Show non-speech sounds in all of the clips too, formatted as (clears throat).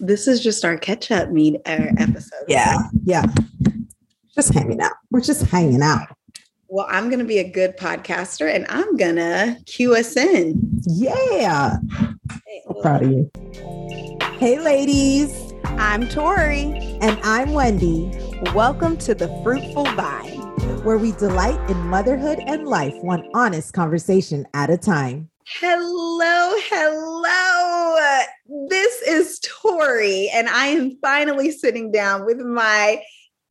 this is just our catch up meet uh, episode. Yeah, yeah. Just hanging out. We're just hanging out. Well, I'm going to be a good podcaster and I'm going to cue us in. Yeah. Hey, so proud of you. Hey, ladies. I'm Torrie. And I'm Wendy. Welcome to the Fruitful Vine, where we delight in motherhood and life, one honest conversation at a time. Hello, hello. This is Torrie, and I am finally sitting down with my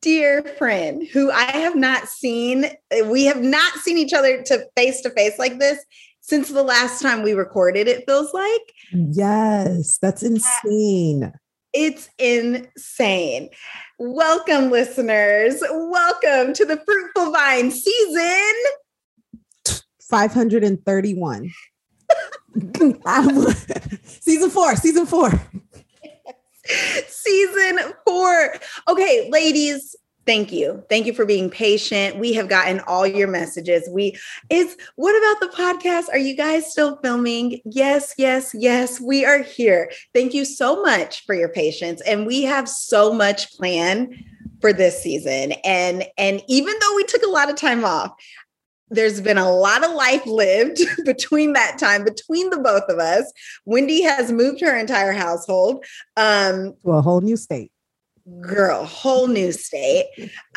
dear friend who I have not seen. We have not seen each other to face to face like this since the last time we recorded, it feels like. Yes, that's insane. It's insane. Welcome, listeners. Welcome to the Fruitful Vine season 531. (laughs) season four, season four. season four. Okay, ladies, thank you. Thank you for being patient. We have gotten all your messages. We is what about the podcast? Are you guys still filming? Yes, yes, yes. We are here. Thank you so much for your patience. And we have so much planned for this season. And and even though we took a lot of time off, there's been a lot of life lived (laughs) between that time between the both of us. Wendy has moved her entire household um to a whole new state. Girl whole new state.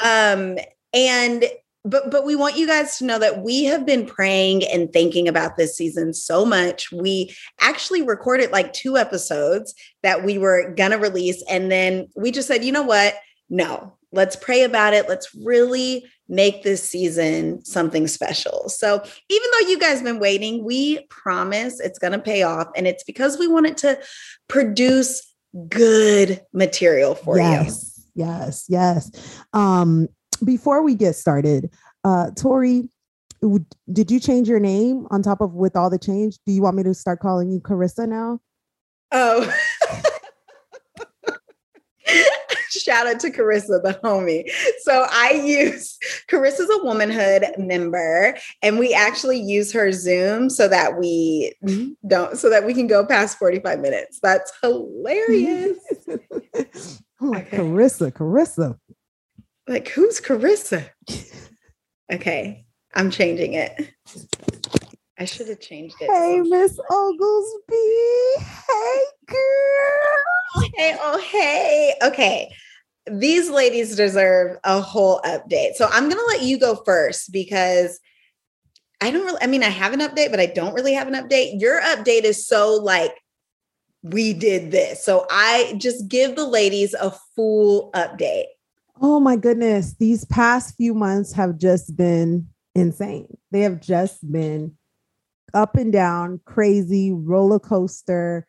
Um and but but we want you guys to know that we have been praying and thinking about this season so much. We actually recorded like two episodes that we were gonna release and then we just said you know what? No. Let's pray about it. Let's really make this season something special. So, even though you guys have been waiting, we promise it's going to pay off. And it's because we wanted to produce good material for yes, you. Yes, yes. Um, before we get started, uh, Torrie, did you change your name on top of with all the change? Do you want me to start calling you Carissa now? Oh. (laughs) Shout out to Carissa, the homie. So I use Carissa's a womanhood member, and we actually use her Zoom so that we don't so that we can go past 45 minutes. That's hilarious. (laughs) oh my okay. Carissa, Carissa. Like who's Carissa? (laughs) Okay, I'm changing it. I should have changed it. Hey, Miss Oglesby. Hey, girl. Hey, oh, hey. Okay. These ladies deserve a whole update. So I'm going to let you go first because I don't really, I mean, I have an update, but I don't really have an update. Your update is so like, we did this. So I just give the ladies a full update. Oh my goodness. These past few months have just been insane. They have just been up and down, crazy roller coaster,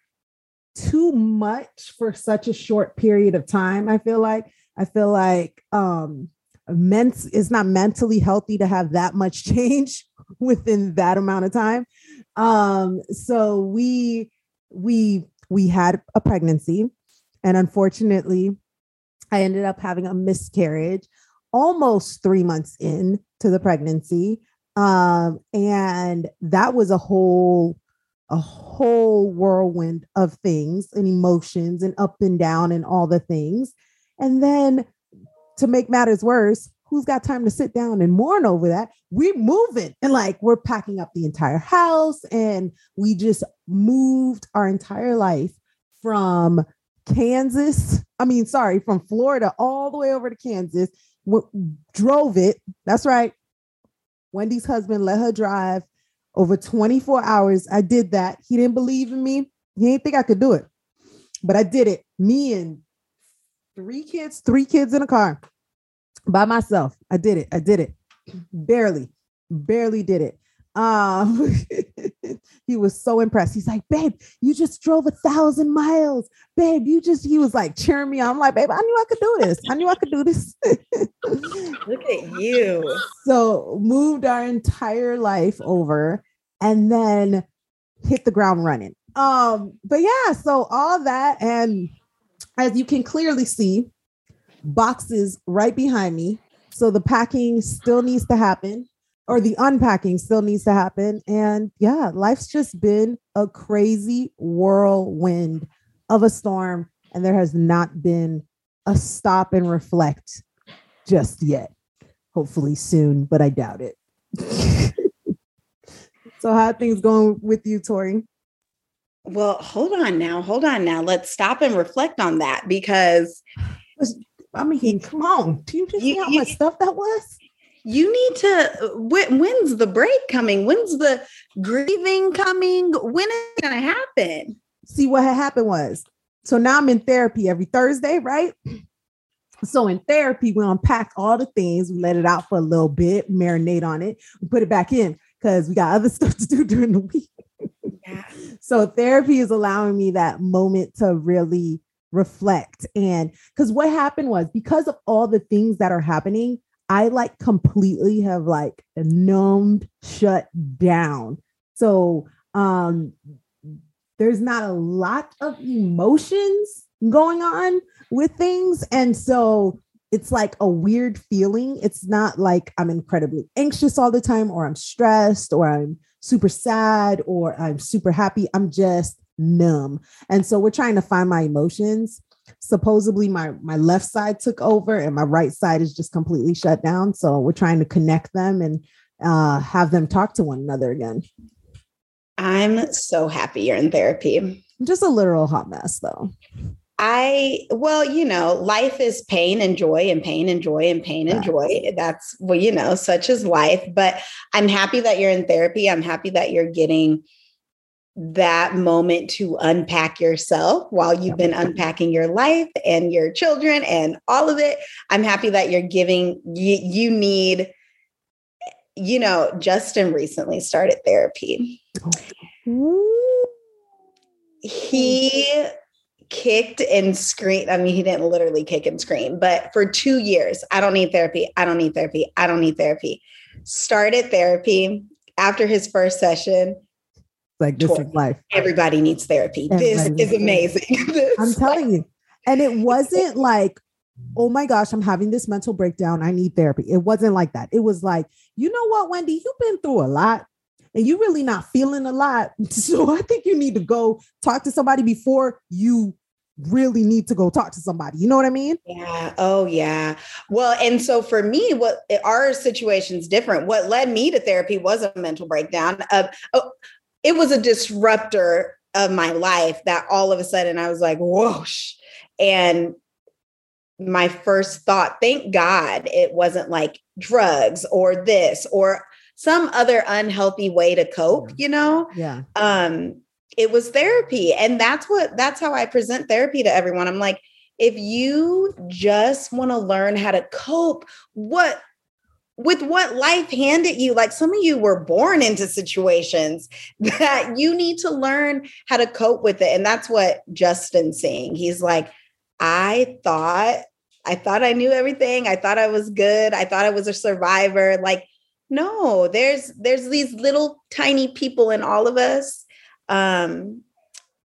too much for such a short period of time. I feel like I feel like um ment- it's not mentally healthy to have that much (laughs) change within that amount of time. Um so we we we had a pregnancy and unfortunately I ended up having a miscarriage almost 3 months in to the pregnancy. Um, and that was a whole a whole whirlwind of things and emotions and up and down and all the things. And then to make matters worse, who's got time to sit down and mourn over that? We're moving and like we're packing up the entire house and we just moved our entire life from Kansas. I mean, sorry, from Florida all the way over to Kansas. W- drove it. That's right. Wendy's husband let her drive over 24 hours. I did that. He didn't believe in me. He didn't think I could do it, but I did it. Me and three kids, three kids in a car by myself. I did it. I did it. Barely, barely did it. Um, (laughs) he was so impressed. He's like, babe, you just drove a thousand miles. Babe, you just, he was like cheering me on. I'm like, babe, I knew I could do this. I knew I could do this. Look at you. (laughs) So moved our entire life over and then hit the ground running. Um, but yeah, so all that. And as you can clearly see, boxes right behind me. So the packing still needs to happen or the unpacking still needs to happen. And yeah, life's just been a crazy whirlwind of a storm and there has not been a stop and reflect just yet. Hopefully soon, but I doubt it. (laughs) so how things going with you, Torrie? Well, hold on now. Hold on now. Let's stop and reflect on that because I mean, come on. Do you just you, see how you, much stuff that was? You need to. Uh, when, when's the break coming? When's the grieving coming? When is it going to happen? See, what had happened was so now I'm in therapy every Thursday, right? So in therapy, we unpack all the things, we let it out for a little bit, marinate on it, we put it back in because we got other (laughs) stuff to do during the week. Yeah. (laughs) So therapy is allowing me that moment to really reflect. And because what happened was because of all the things that are happening, I like completely have like numbed, shut down. So um there's not a lot of emotions going on with things. And so it's like a weird feeling. It's not like I'm incredibly anxious all the time, or I'm stressed, or I'm super sad, or I'm super happy. I'm just numb. And so we're trying to find my emotions. Supposedly my my left side took over and my right side is just completely shut down. So we're trying to connect them and uh, have them talk to one another again. I'm so happy you're in therapy. I'm just a literal hot mess though. I, well, you know, life is pain and joy and pain and joy and pain and joy. That's, well, you know, such is life. But I'm happy that you're in therapy. I'm happy that you're getting that moment to unpack yourself while you've been unpacking your life and your children and all of it. I'm happy that you're giving, you, you need, you know, Justin recently started therapy. Oh. He kicked and screamed. I mean, he didn't literally kick and scream, but for two years, I don't need therapy. I don't need therapy. I don't need therapy. Started therapy after his first session. Like this is life. Everybody needs therapy. Everybody this is amazing. (laughs) this, I'm telling you. And it (laughs) wasn't like, oh my gosh, I'm having this mental breakdown. I need therapy. It wasn't like that. It was like, you know what, Wendy, you've been through a lot and you're really not feeling a lot. (laughs) So I think you need to go talk to somebody before you really need to go talk to somebody. You know what I mean? Yeah. Oh, yeah. Well, and so for me, what our situation's different. What led me to therapy was a mental breakdown. Of oh, it was a disruptor of my life that all of a sudden I was like, whoosh. And my first thought, thank God it wasn't like drugs or this or some other unhealthy way to cope, you know? Yeah. Um, it was therapy. And that's what that's how I present therapy to everyone. I'm like, if you just want to learn how to cope, what with what life handed you, like some of you were born into situations (laughs) that you need to learn how to cope with it. And that's what Justin's saying. He's like, I thought, I thought I knew everything. I thought I was good. I thought I was a survivor. Like, no, there's there's these little tiny people in all of us um,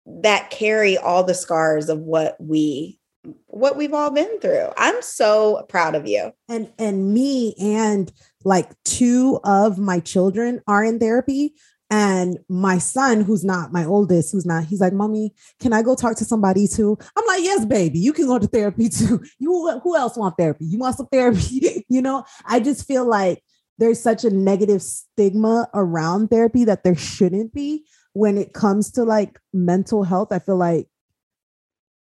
that carry all the scars of what we what we've all been through. I'm so proud of you. And and me and like two of my children are in therapy. And my son, who's not my oldest, who's not, he's like, Mommy, can I go talk to somebody too? I'm like, Yes, baby, you can go to therapy (laughs) too. You who else want therapy? You want some therapy? (laughs) you know, I just feel like there's such a negative stigma around therapy that there shouldn't be. When it comes to like mental health i feel like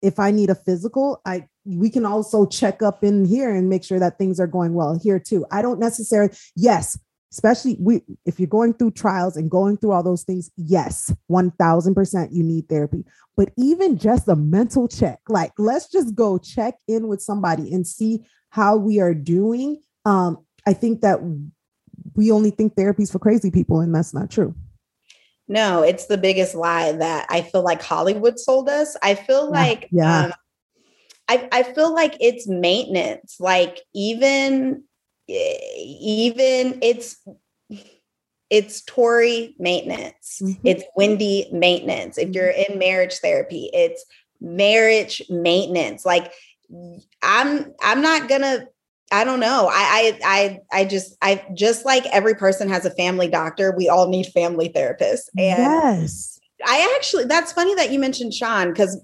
if i need a physical i we can also check up in here and make sure that things are going well here too. I don't necessarily yes especially we if you're going through trials and going through all those things yes 1000% you need therapy. But even just a mental check like let's just go check in with somebody and see how we are doing. Um i think that we only think therapy is for crazy people, and that's not true. No, it's the biggest lie that I feel like Hollywood sold us. I feel like yeah. Um, I, I feel like it's maintenance. Like even even it's it's Torrie maintenance. Mm-hmm. It's Wendy maintenance. If you're in marriage therapy, it's marriage maintenance. Like I'm I'm not gonna I don't know. I, I, I, I just, I just like every person has a family doctor. We all need family therapists. And yes. I actually, that's funny that you mentioned Sean because,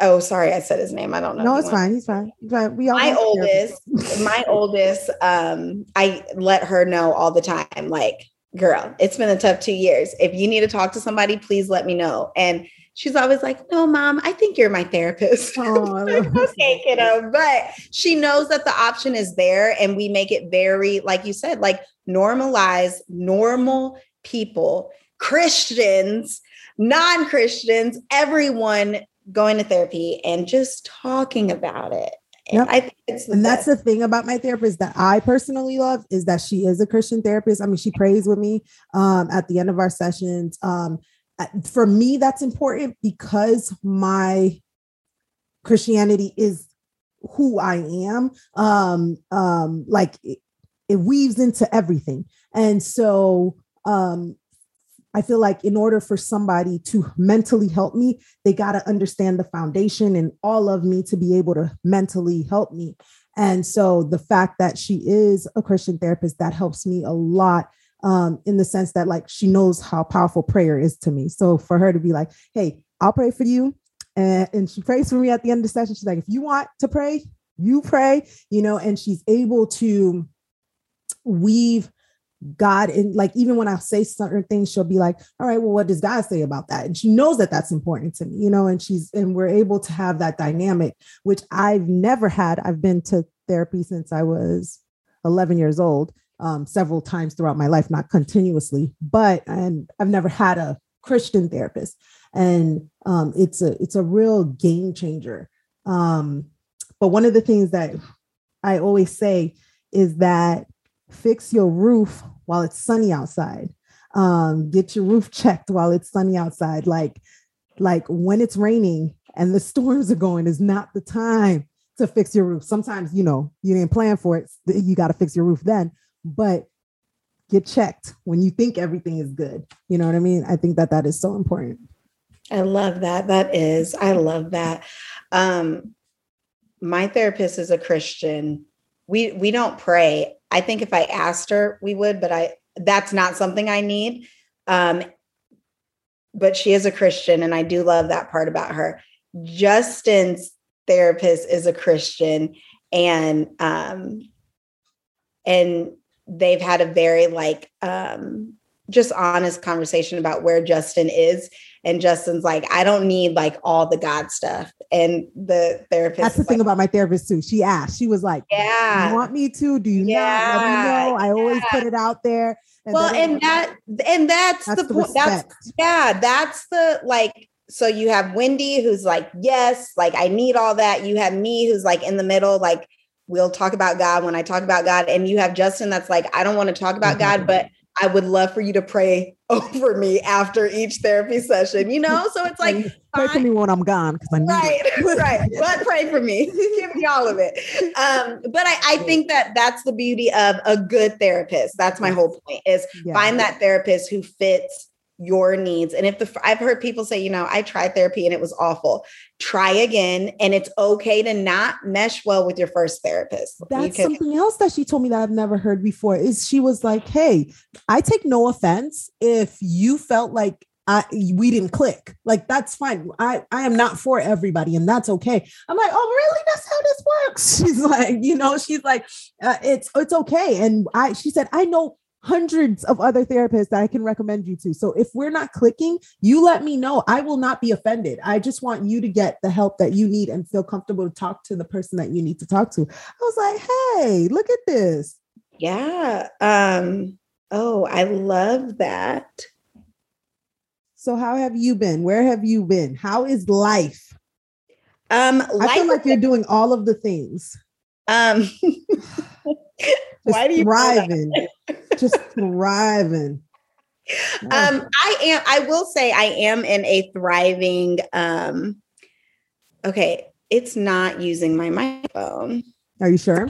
oh, sorry, I said his name. I don't know. No, it's fine. He's fine. But we all my oldest, my (laughs) oldest, um, I let her know all the time, like, girl, it's been a tough two years. If you need to talk to somebody, please let me know. And she's always like, no, mom, I think you're my therapist. (laughs) Oh, like, okay, kiddo. But she knows that the option is there. And we make it very, like you said, like normalize normal people, Christians, non Christians, everyone going to therapy and just talking about it. Yep. I think it's and best. that's the thing about my therapist that I personally love is that she is a Christian therapist. I mean, she prays with me um, at the end of our sessions. Um, for me, that's important because my Christianity is who I am. Um, um, like it, it weaves into everything. And so um, I feel like in order for somebody to mentally help me, they got to understand the foundation and all of me to be able to mentally help me. And so the fact that she is a Christian therapist, that helps me a lot um, in the sense that like she knows how powerful prayer is to me. So for her to be like, hey, I'll pray for you. And, and she prays for me at the end of the session. She's like, if you want to pray, you pray, you know, and she's able to weave God and like even when I say certain things, she'll be like, "All right, well, what does God say about that?" And she knows that that's important to me, you know. And she's and we're able to have that dynamic, which I've never had. I've been to therapy since I was 11 years old, um, several times throughout my life, not continuously, but and I've never had a Christian therapist, and um, it's a it's a real game changer. Um, but one of the things that I always say is that fix your roof while it's sunny outside. Um, get your roof checked while it's sunny outside. Like, like when it's raining and the (laughs) storms are going is not the time to fix your roof. Sometimes, you know, you didn't plan for it. You got to fix your roof then, but get checked when you think everything is good. You know what I mean? I think that that is so important. I love that. That is, I love that. Um, my therapist is a Christian. We we don't pray I think if I asked her, we would, but I that's not something I need. Um, but she is a Christian, and I do love that part about her. Justin's therapist is a Christian, and um, and they've had a very like um, just honest conversation about where Justin is and Justin's like, I don't need like all the God stuff. And the therapist. That's the thing like, about my therapist too. She asked, she was like, Yeah, you want me to? Do you yeah, not? Let me know. I yeah. always put it out there. And well, and that and that's, that's the, point. That's yeah, that's the like so you have Wendy who's like, yes, like I need all that. You have me who's like in the middle, like we'll talk about God when I talk about God. And you have Justin that's like, I don't want to talk about mm-hmm. God, but I would love for you to pray (laughs) over me after each therapy session, you know? So it's like pray for me when I'm gone because I need right, it. right. (laughs) (laughs) But pray for me. Give me all of it. Um, but I, I think that that's the beauty of a good therapist. That's my whole point is yeah. find that therapist who fits your needs. And if the I've heard people say, you know, I tried therapy and it was awful. Try again. And it's okay to not mesh well with your first therapist. That's can- something else that she told me that I've never heard before. Is she was like, Hey, I take no offense if you felt like I, we didn't click. Like that's fine. I I am not for everybody, and that's okay. I'm like, oh really? That's how this works. (laughs) She's like, you know, she's like, uh, it's it's okay. And I, she said, I know hundreds of other therapists that I can recommend you to. So if we're not clicking, you let me know. I will not be offended. I just want you to get the help that you need and feel comfortable to talk to the person that you need to talk to. I was like, hey, look at this. Yeah. Um, oh, I love that. So how have you been? Where have you been? How is life? Um, life I feel like you're doing all of the things. Um (laughs) (laughs) Why do you thriving? just thriving. (laughs) Um, I am. I will say I am in a thriving. Um, okay, it's not using my microphone. Are you sure?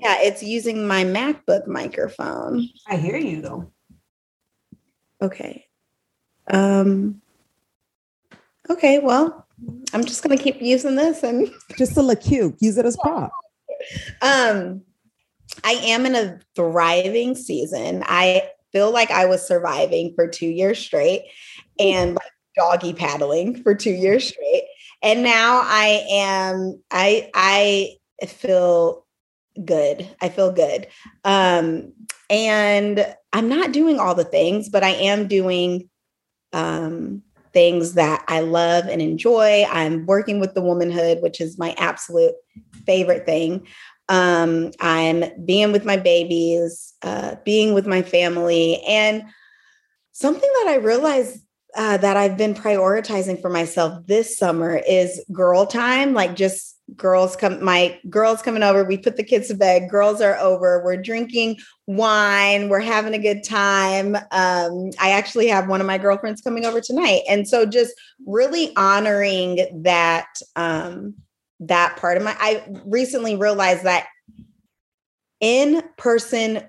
Yeah, it's using my MacBook microphone. I hear you though. Okay. Um. Okay. Well, I'm just gonna keep using this and just to look cute. Use it as (laughs) prop. Um. I am in a thriving season. I feel like I was surviving for two years straight. And like doggy paddling for two years straight. And now I am, I, I feel good. I feel good. Um, and I'm not doing all the things, but I am doing um, things that I love and enjoy. I'm working with the womanhood, which is my absolute favorite thing. Um, I'm being with my babies, uh, being with my family, and something that I realized uh, that I've been prioritizing for myself this summer is girl time, like just girls come my girls coming over we put the kids to bed girls are over we're drinking wine we're having a good time. Um, i actually have one of my girlfriends coming over tonight and so just really honoring that um, that part of my i recently realized that in person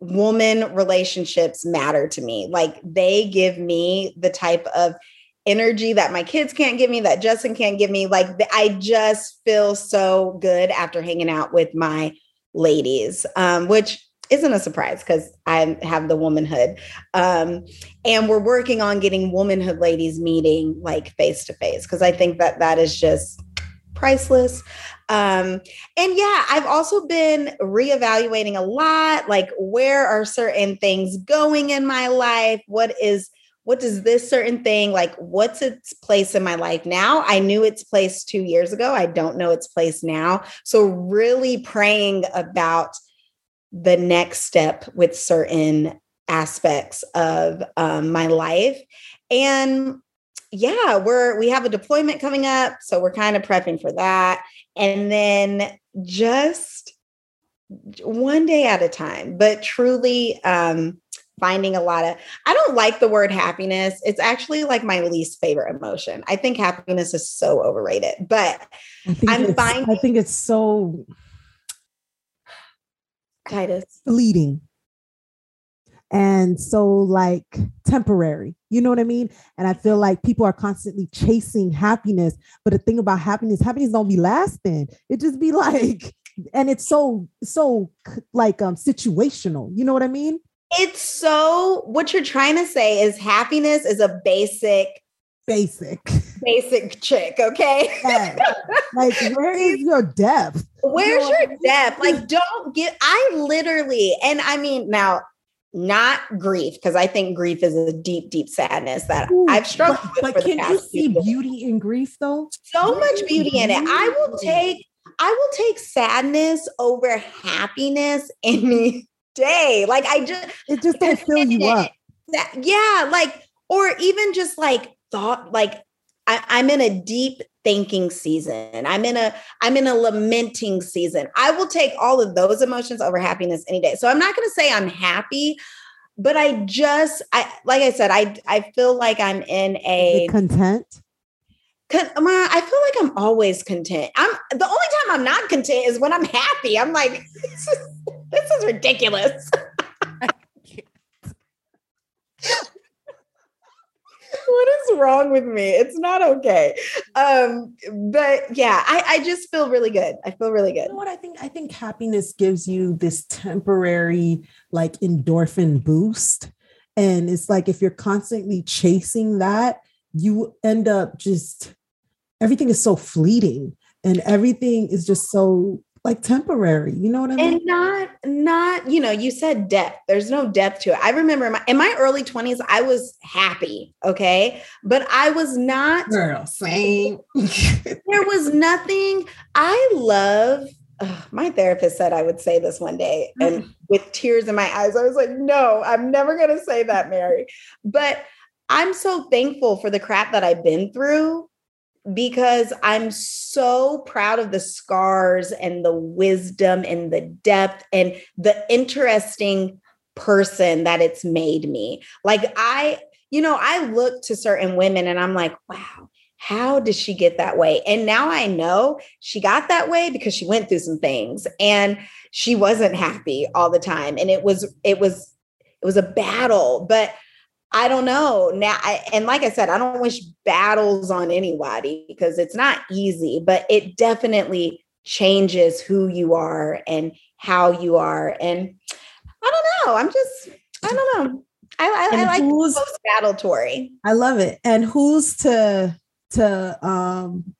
woman relationships matter to me like they give me the type of energy that my kids can't give me, that Justin can't give me. Like I just feel so good after hanging out with my ladies, um, which isn't a surprise because I have the womanhood. Um, and we're working on getting womanhood ladies meeting like face to face because I think that that is just priceless. Um, and yeah, I've also been reevaluating a lot like, where are certain things going in my life? What is what does this certain thing like what's its place in my life now i knew its place two years ago i don't know its place now so really praying about the next step with certain aspects of um, my life and yeah we're we have a deployment coming up so we're kind of prepping for that and then just one day at a time but truly um finding a lot of I don't like the word happiness. It's actually like my least favorite emotion. I think happiness is so overrated, but I'm finding I think it's so Titus fleeting and so like temporary you know what i mean? And i feel like people are constantly chasing happiness but the thing about happiness happiness don't be lasting. It just be (laughs) like and it's so so like um situational you know what i mean? It's so what you're trying to say is happiness is a basic basic. basic chick okay? Yeah. like where is your depth? Where's you know your depth? Like don't get i literally and i mean now not grief because i think grief is a deep deep sadness that Ooh, i've struggled but, with but can you see beauty in grief though so much beauty in it i will take i will take sadness over happiness any (laughs) day. Like I just it just don't fill you up. That, yeah, like or even just like thought like I, I'm in a deep thinking season. I'm in a I'm in a lamenting season. I will take all of those emotions over happiness any day. So I'm not going to say I'm happy, but I just I like I said I I feel like I'm in a content. Con, I feel like I'm always content. I'm the only time I'm not content is when I'm happy. I'm like (laughs) this is ridiculous. (laughs) what is wrong with me? It's not okay. Um, but yeah, I, I just feel really good. I feel really good. You know what I think? I think happiness gives you this temporary like endorphin boost. And it's like if you're constantly chasing that, you end up just everything is so fleeting and everything is just so like temporary. You know what I mean? And not, not, you know, you said depth. There's no depth to it. I remember in my, in my early 20s, I was happy. Okay. But I was not. Girl, same. (laughs) there was nothing. I love, my therapist said I would say this one day. And mm. with tears in my eyes, I was like, no, I'm never going to say that, Mary. But I'm so thankful for the crap that I've been through because I'm so proud of the scars and the wisdom and the depth and the interesting person that it's made me. Like, I, you know, I look to certain women and I'm like, wow, how did she get that way? And now I know she got that way because she went through some things and she wasn't happy all the time. And it was, it was, it was a battle, but I don't know now. I, and like I said, I don't wish battles on anybody because it's not easy, but it definitely changes who you are and how you are. And I don't know. I'm just, I don't know. I, I, I like who's- post battle Torrie. I love it. And who's to to um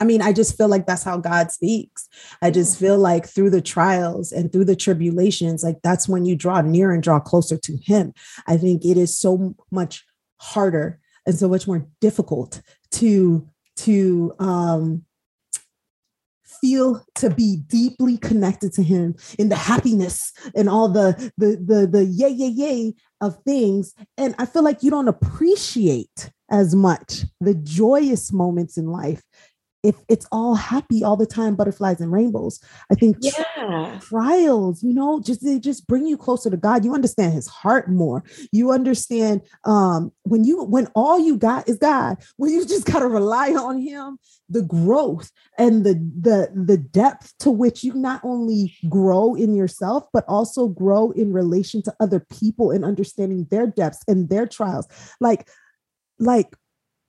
I mean, I just feel like that's how God speaks. I just feel like through the trials and through the tribulations, like that's when you draw near and draw closer to Him. I think it is so much harder and so much more difficult to to um feel to be deeply connected to him in the happiness and all the the the the yay yay yay of things and i feel like you don't appreciate as much the joyous moments in life if it's all happy all the time butterflies and rainbows i think Yeah. trials you know just they just bring you closer to god. You understand his heart more. You understand um when you when all you got is god (laughs) when you just got to rely on him the growth and the the the depth to which you not only grow in yourself but also grow in relation to other people and understanding their depths and their trials. Like like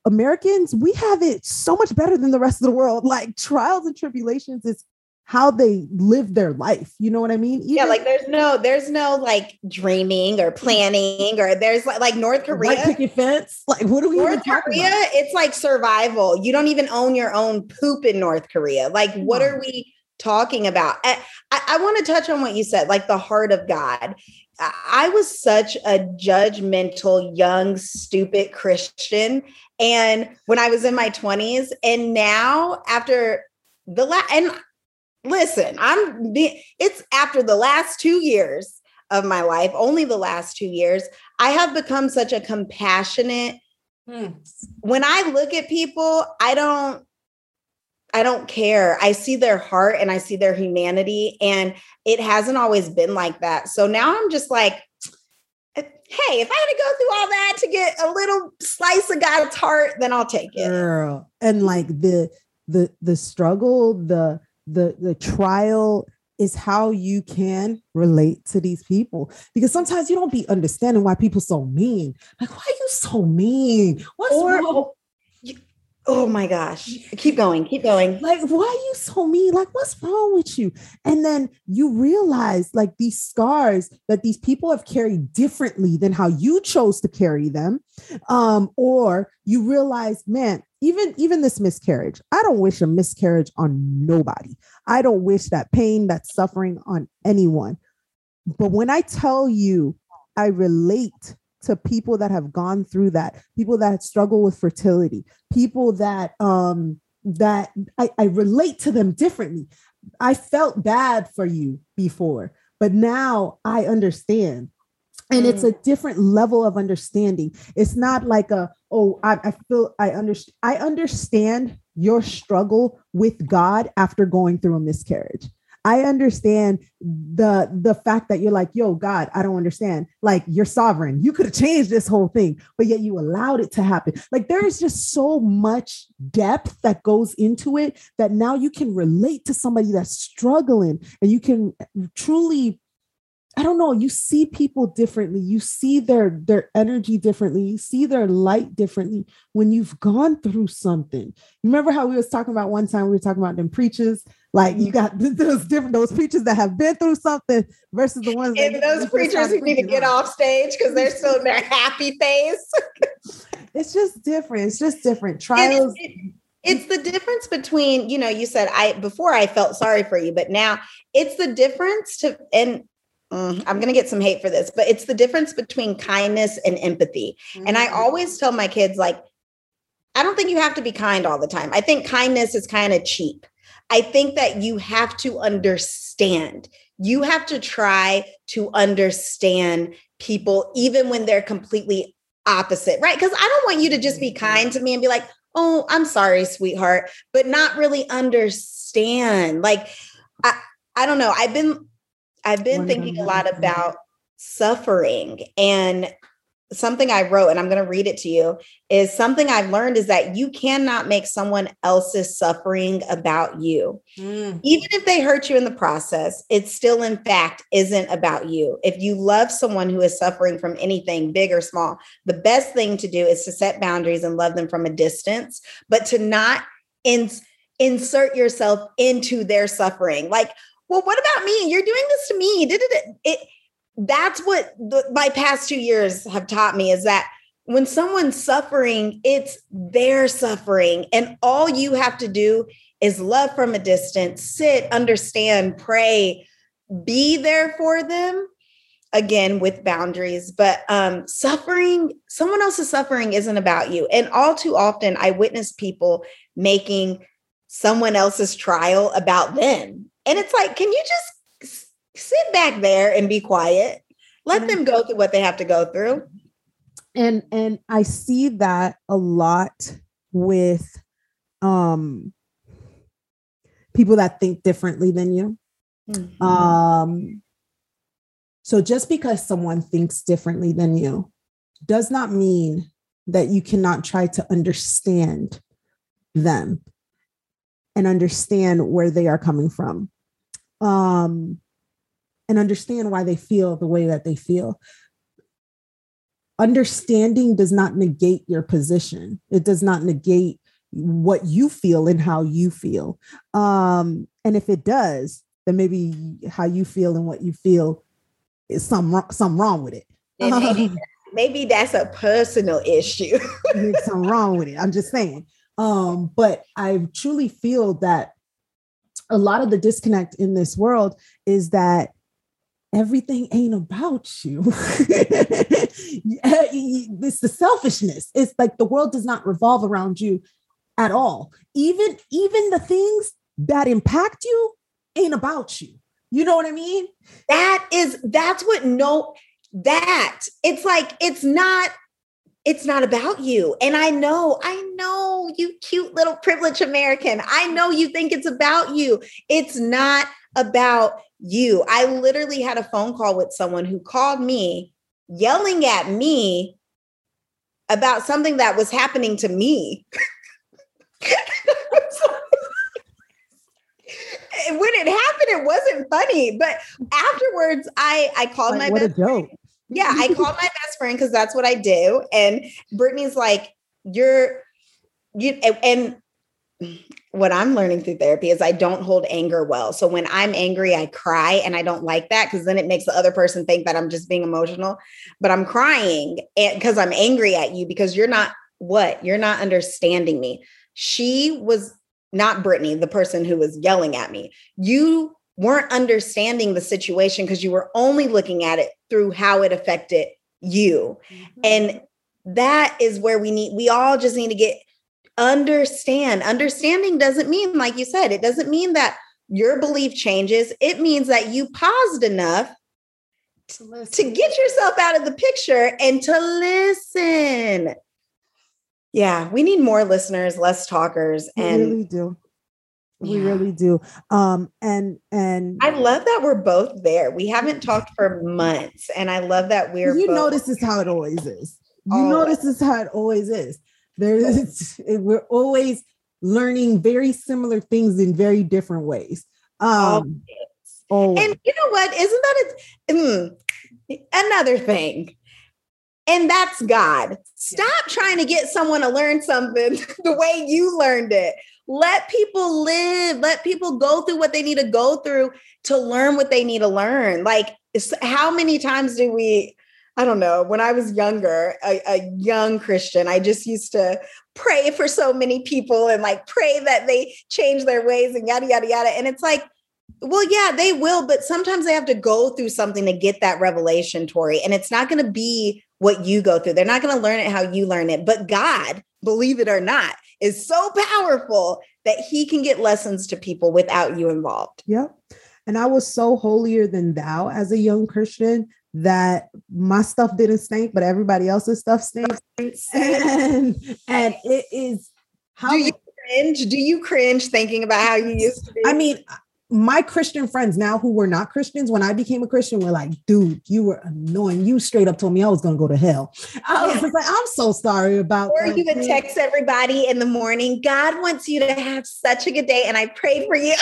Americans, we have it so much better than the rest of the world. Like trials and tribulations is how they live their life. You know what I mean? Yeah, like there's no there's no like dreaming or mm-hmm. planning or there's like, like North white Korea. picket fence. Like, what are we North Korea, about? it's like survival. You don't even own your own poop in North Korea. Like, what are we talking about? I, I, I want to touch on what you said, like the heart of God. I was such a judgmental, young, stupid Christian. And when I was in my 20s, and now after the last, and listen, I'm, it's after the last two years of my life, only the last two years, I have become such a compassionate, hmm. when I look at people, I don't I don't care. I see their heart and I see their humanity and it hasn't always been like that. So now I'm just like hey, if I had to go through all that to get a little slice of God's heart, then I'll take it. Girl. And like the the the struggle, the the the trial is how you can relate to these people because sometimes you don't be understanding why people so mean. Like, why are you so mean? What's Or wrong? Oh, my gosh. Keep going, keep going. like why are you so mean? Like what's wrong with you? And then you realize like these scars that these people have carried differently than how you chose to carry them. Um or you realize man even even this miscarriage i don't wish a miscarriage on nobody. I don't wish that pain that suffering on anyone. But when i tell you i relate to people that have gone through that people that struggle with fertility people that um that I, I relate to them differently. I felt bad for you before, but now I understand. And it's a different level of understanding. It's not like a, oh, I, I feel I understand. I understand your struggle with God after going through a miscarriage. I understand the the fact that you're like, yo, God, I don't understand. Like you're sovereign. You could have changed this whole thing, but yet you allowed it to happen. Like there is just so much depth that goes into it that now you can relate to somebody that's struggling and you can truly I don't know, you see people differently. You see their their energy differently. You see their light differently when you've gone through something. Remember how we was talking about one time we were talking about them preachers like you got (laughs) those different those preachers that have been through something versus the ones that And those preachers who need to get off stage because they're still in their (laughs) happy face. It's just different. It's just different. Trials. it- it- it's the difference between, you know, you said I before I felt sorry for you, but now it's the difference to and mm, I'm going to get some hate for this, but it's the difference between kindness and empathy. And I always tell my kids like I don't think you have to be kind all the time. I think kindness is kind of cheap. I think that you have to understand. You have to try to understand people even when they're completely opposite, right? Because I don't want you to just be kind to me and be like, oh, I'm sorry, sweetheart, but not really understand. Like, I, I don't know. I've been, I've been thinking a lot about suffering and something I wrote, and I'm going to read it to you, is something I've learned is that you cannot make someone else's suffering about you. Mm. Even if they hurt you in the process, it still, in fact, isn't about you. If you love someone who is suffering from anything, big or small, the best thing to do is to set boundaries and love them from a distance, but to not ins- insert yourself into their suffering. Like, well, what about me? You're doing this to me. Did it? It that's what the, my past two years have taught me is that when someone's suffering, it's their suffering. And all you have to do is love from a distance, sit, understand, pray, be there for them again with boundaries but um suffering someone else's suffering isn't about you and all too often i witness people making someone else's trial about them and it's like can you just sit back there and be quiet? Let them go through what they have to go through. And and i see that a lot with um people that think differently than you. Mm-hmm. um so just because someone thinks differently than you does not mean that you cannot try to understand them and understand where they are coming from um, and understand why they feel the way that they feel. Understanding does not negate your position, it does not negate what you feel and how you feel. Um, and if it does, then maybe how you feel and what you feel is some something wrong with it. Maybe, (laughs) maybe that's a personal issue. Something wrong with it. I'm just saying. Um, but I truly feel that a lot of the disconnect in this world is that everything ain't about you. (laughs) it's the selfishness. It's like the world does not revolve around you at all. Even even the things that impact you ain't about you. You know what I mean? That is that's what no that it's like it's not it's not about you. And I know, I know you cute little privileged American. I know you think it's about you. It's not about you. I literally had a phone call with someone who called me yelling at me about something that was happening to me. (laughs) when it happened, it wasn't funny. But afterwards, I I called like, my what best a joke. Friend. Yeah, I called my best friend because that's what I do. And Brittany's like, you're you and what I'm learning through therapy is I don't hold anger well. So when I'm angry, I cry and I don't like that because then it makes the other person think that I'm just being emotional. But I'm crying because I'm angry at you because you're not what? You're not understanding me. She was not Brittany, the person who was yelling at me. You weren't understanding the situation because you were only looking at it through how it affected you. Mm-hmm. And that is where we need, we all just need to get understand. Understanding doesn't mean, like you said, it doesn't mean that your belief changes. It means that you paused enough to, to get yourself out of the picture and to listen. Yeah, we need more listeners, less talkers. And we really do. We yeah. really do. Um, and and I love that we're both there. We haven't talked for months, and I love that we're. You both- know, this is how it always is. You always. know, this is how it always is. There's (laughs) we're always learning very similar things in very different ways. Um, always. And you know what? Isn't that a, mm, another thing? And that's God. Stop trying to get someone to learn something (laughs) the way you learned it. Let people live. Let people go through what they need to go through to learn what they need to learn. Like, how many times do we? I don't know. When I was younger, a, a, young Christian, I just used to pray for so many people and like pray that they change their ways and yada, yada, yada. And it's like, well, yeah, they will, but sometimes they have to go through something to get that revelation, Torrie. And it's not going to be what you go through. They're not going to learn it how you learn it. But God, believe it or not, is so powerful that he can get lessons to people without you involved. Yep. And I was so holier than thou as a young Christian that my stuff didn't stink, but everybody else's stuff stinks. (laughs) And, and it is how do you cringe? Do you cringe thinking about how you used to be? I mean, my Christian friends now who were not Christians when I became a Christian were like, dude, you were annoying. You straight up told me I was going to go to hell. I was like, I'm so sorry about Or you would text everybody in the morning, God wants you to have such a good day. And I prayed for you.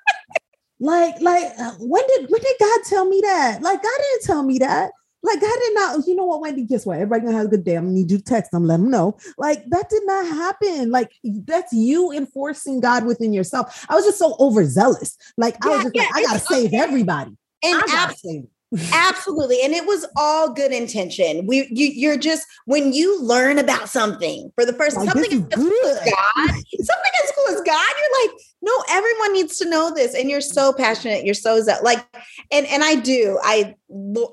(laughs) like, like uh, when did, when did God tell me that? Like, God didn't tell me that. Like God did not, you know what, Wendy, guess what? Everybody gonna have a good day. I'm gonna need you to text them, let them know. Like that did not happen. Like that's you enforcing God within yourself. I was just so overzealous. Like yeah, I was just yeah, like, I gotta save okay. everybody. And ab- save. Absolutely. And it was all good intention. We you you're just when you learn about something for the first Like, something as is cool as good. God, something as cool as God, you're like, no, everyone needs to know this. And you're so passionate. You're so ze- like, and and I do. I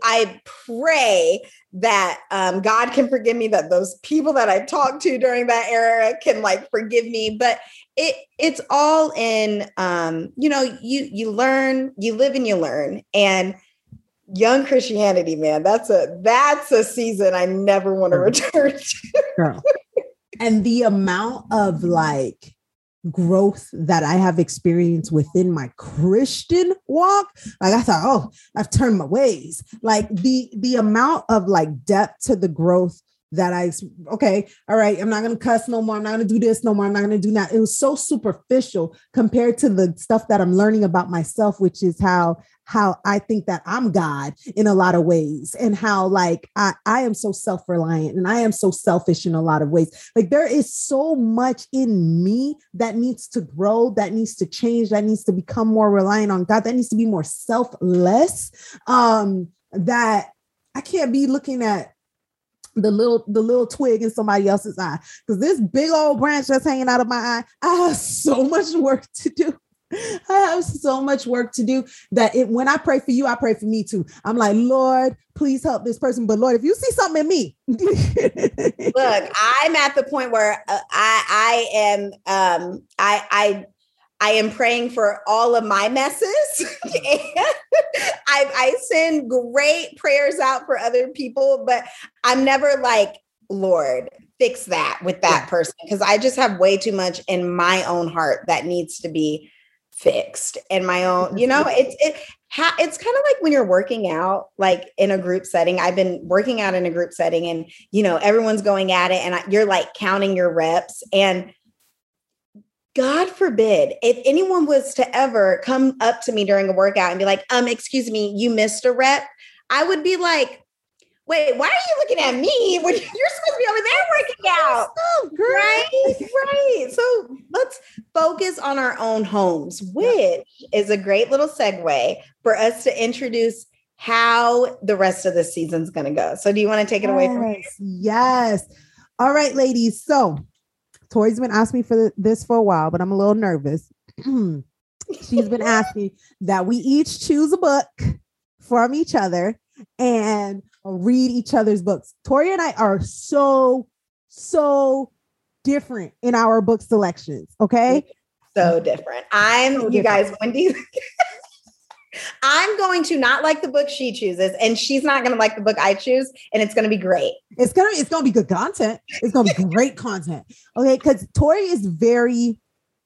I pray that um, God can forgive me, that those people that I talked to during that era can like forgive me. But it it's all in um, you know, you you learn, you live and you learn. And young Christianity, man, that's a that's a season I never want to return to. girl. and the amount of like growth that I have experienced within my Christian walk, like I thought, oh, I've turned my ways. Like the the amount of like depth to the growth that I okay, all right, I'm not gonna cuss no more. I'm not gonna do this no more. I'm not gonna do that. It was so superficial compared to the stuff that I'm learning about myself, which is how how I think that I'm God in a lot of ways, and how like I, I am so self-reliant and I am so selfish in a lot of ways. Like there is so much in me that needs to grow, that needs to change, that needs to become more reliant on God, that needs to be more selfless. Um, that I can't be looking at the little the little twig in somebody else's eye. Because this big old branch that's hanging out of my eye i have so (laughs) much work to do. I have so much work to do that it, when i pray for you i pray for me too. I'm like lord please help this person but lord if you see something in me (laughs) Look, I'm at the point where uh, I I am um I I I am praying for all of my messes. (laughs) and I, I send great prayers out for other people, but I'm never like, Lord, fix that with that person because I just have way too much in my own heart that needs to be fixed. And my own, you know, mm-hmm. it's it ha- it's kind of like when you're working out, like in a group setting. I've been working out in a group setting, and you know, everyone's going at it, and I, you're like counting your reps and God forbid if anyone was to ever come up to me during a workout and be like, um, excuse me, you missed a rep, I would be like, wait, why are you looking at me when (laughs) you're supposed to be over there working out? Right, (laughs) right. So let's focus on our own homes, which is a great little segue for us to introduce how the rest of the season's going to go. So, do you want to take it away from here? Yes, yes. All right, ladies. So Torrie's been asking me for th- this for a while, but I'm a little nervous. (clears throat) She's been asking that we each choose a book from each other and read each other's books. Torrie and I are so, so different in our book selections. Okay. So different. I'm, So you guys, Wendy. (laughs) I'm going to not like the book she chooses, and she's not going to like the book I choose, and it's going to be great. It's gonna it's gonna be good content. It's gonna be great content. Okay, because Torrie is very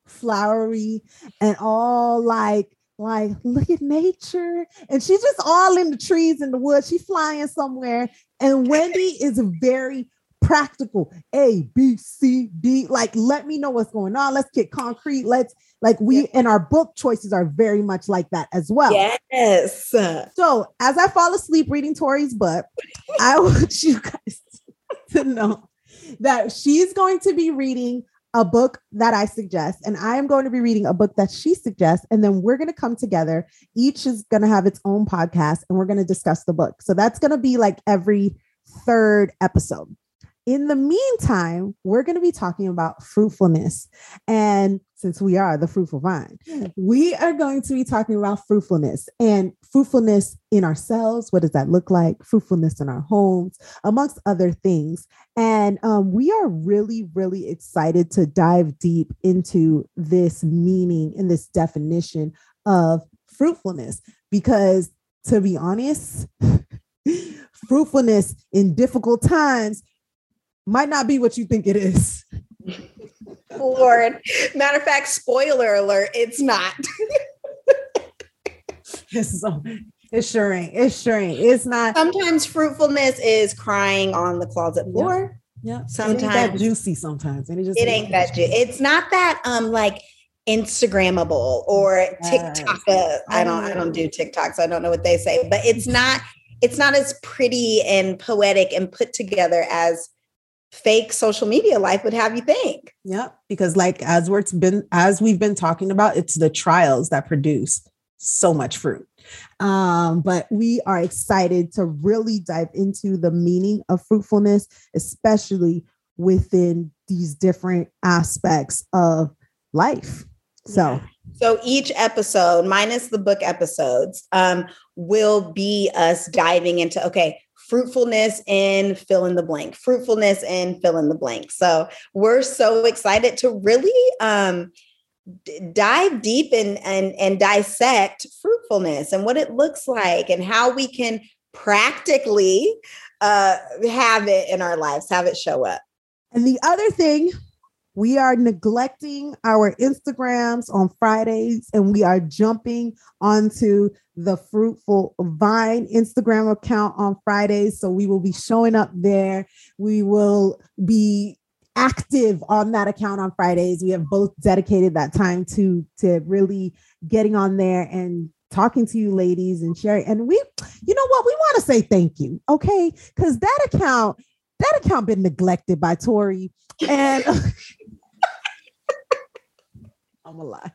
flowery and all like like look at nature, and she's just all in the trees in the woods. She's flying somewhere, and Wendy is very practical. A B C D. Like, let me know what's going on. Let's get concrete. Let's like we and our book choices are very much like that as well. Yes. So as I fall asleep reading Torrie's book, I (laughs) want you guys (laughs) to know that she's going to be reading a book that I suggest, and I am going to be reading a book that she suggests, and then we're going to come together. Each is going to have its own podcast, and we're going to discuss the book. So that's going to be like every third episode. In the meantime, we're going to be talking about fruitfulness. And since we are the fruitful vine, we are going to be talking about fruitfulness and fruitfulness in ourselves. What does that look like? Fruitfulness in our homes, amongst other things. And um, we are really, really excited to dive deep into this meaning and this definition of fruitfulness because, to be honest, (laughs) fruitfulness in difficult times might not be what you think it is. Lord. Matter of fact, spoiler alert, it's not. (laughs) It's, so, it sure ain't. It sure ain't. It's not. Sometimes fruitfulness is crying on the closet floor. Yeah. Sometimes it ain't that juicy sometimes. And it just it ain't that ju- it's not that um like instagrammable or tiktok uh, i don't i don't do tiktok so i don't know what they say but it's not it's not as pretty and poetic and put together as fake social media life would have you think Yeah, Because like as we're been as we've been talking about, it's the trials that produce so much fruit. Um, but we are excited to really dive into the meaning of fruitfulness, especially within these different aspects of life. So, so each episode, minus the book episodes, um, will be us diving into okay, fruitfulness in fill in the blank, fruitfulness in fill in the blank. So we're so excited to really um, d- dive deep and, and and dissect fruitfulness and what it looks like and how we can practically uh, have it in our lives, have it show up. And the other thing, we are neglecting our Instagrams on Fridays and we are jumping onto the Fruitful Vine Instagram account on Fridays. So we will be showing up there. We will be active on that account on Fridays. We have both dedicated that time to to really getting on there and talking to you ladies and sharing. And we, you know what, we want to say thank you, okay? Because that account, that account been neglected by Torrie. And (laughs) I'm a lie.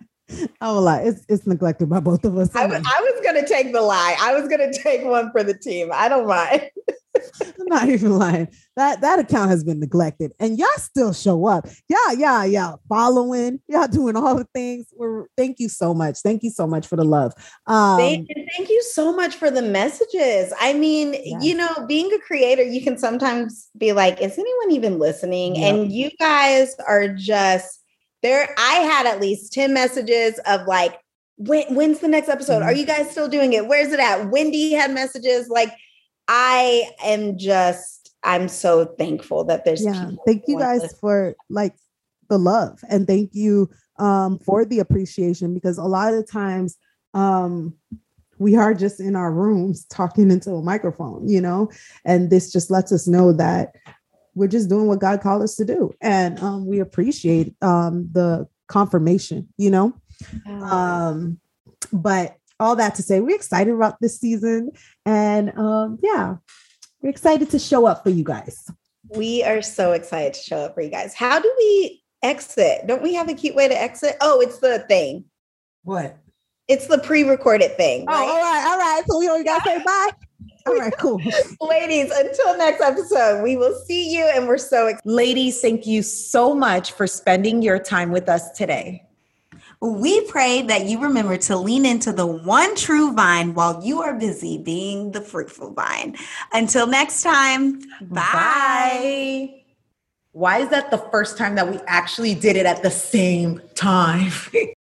I'm a lie. It's it's neglected by both of us. I, w- I was gonna take the lie. I was gonna (laughs) take one for the team. I don't mind. (laughs) I'm not even lying. That that account has been neglected, and y'all still show up. Yeah, yeah, yeah. Following, y'all doing all the things. We're thank you so much. Thank you so much for the love. Um, thank, thank you so much for the messages. I mean, Yes. you know, being a creator, you can sometimes be like, "Is anyone even listening?" Yep. And you guys are just there. I had at least ten messages of like, "When when's the next episode? Are Mhm. you guys still doing it? Where's it at?" Wendy had messages like. I am just, I'm so thankful that there's yeah people thank you guys listen. for like the love and thank you um for the appreciation because a lot of times um we are just in our rooms talking into a microphone you know and this just lets us know that we're just doing what god called us to do and um we appreciate um the confirmation you know um but all that to say we're excited about this season and um yeah we're excited to show up for you guys We are so excited to show up for you guys. How do we exit? Don't we have a cute way to exit? Oh, it's the thing. what It's the pre-recorded thing. Oh, all right? right, all right. So we only gotta say bye. All right, cool. (laughs) Ladies, until next episode, we will see you and we're so excited. Ladies, thank you so much for spending your time with us today. We pray that you remember to lean into the one true vine while you are busy being the fruitful vine. Until next time, bye. Why is that the first time that we actually did it at the same time? (laughs)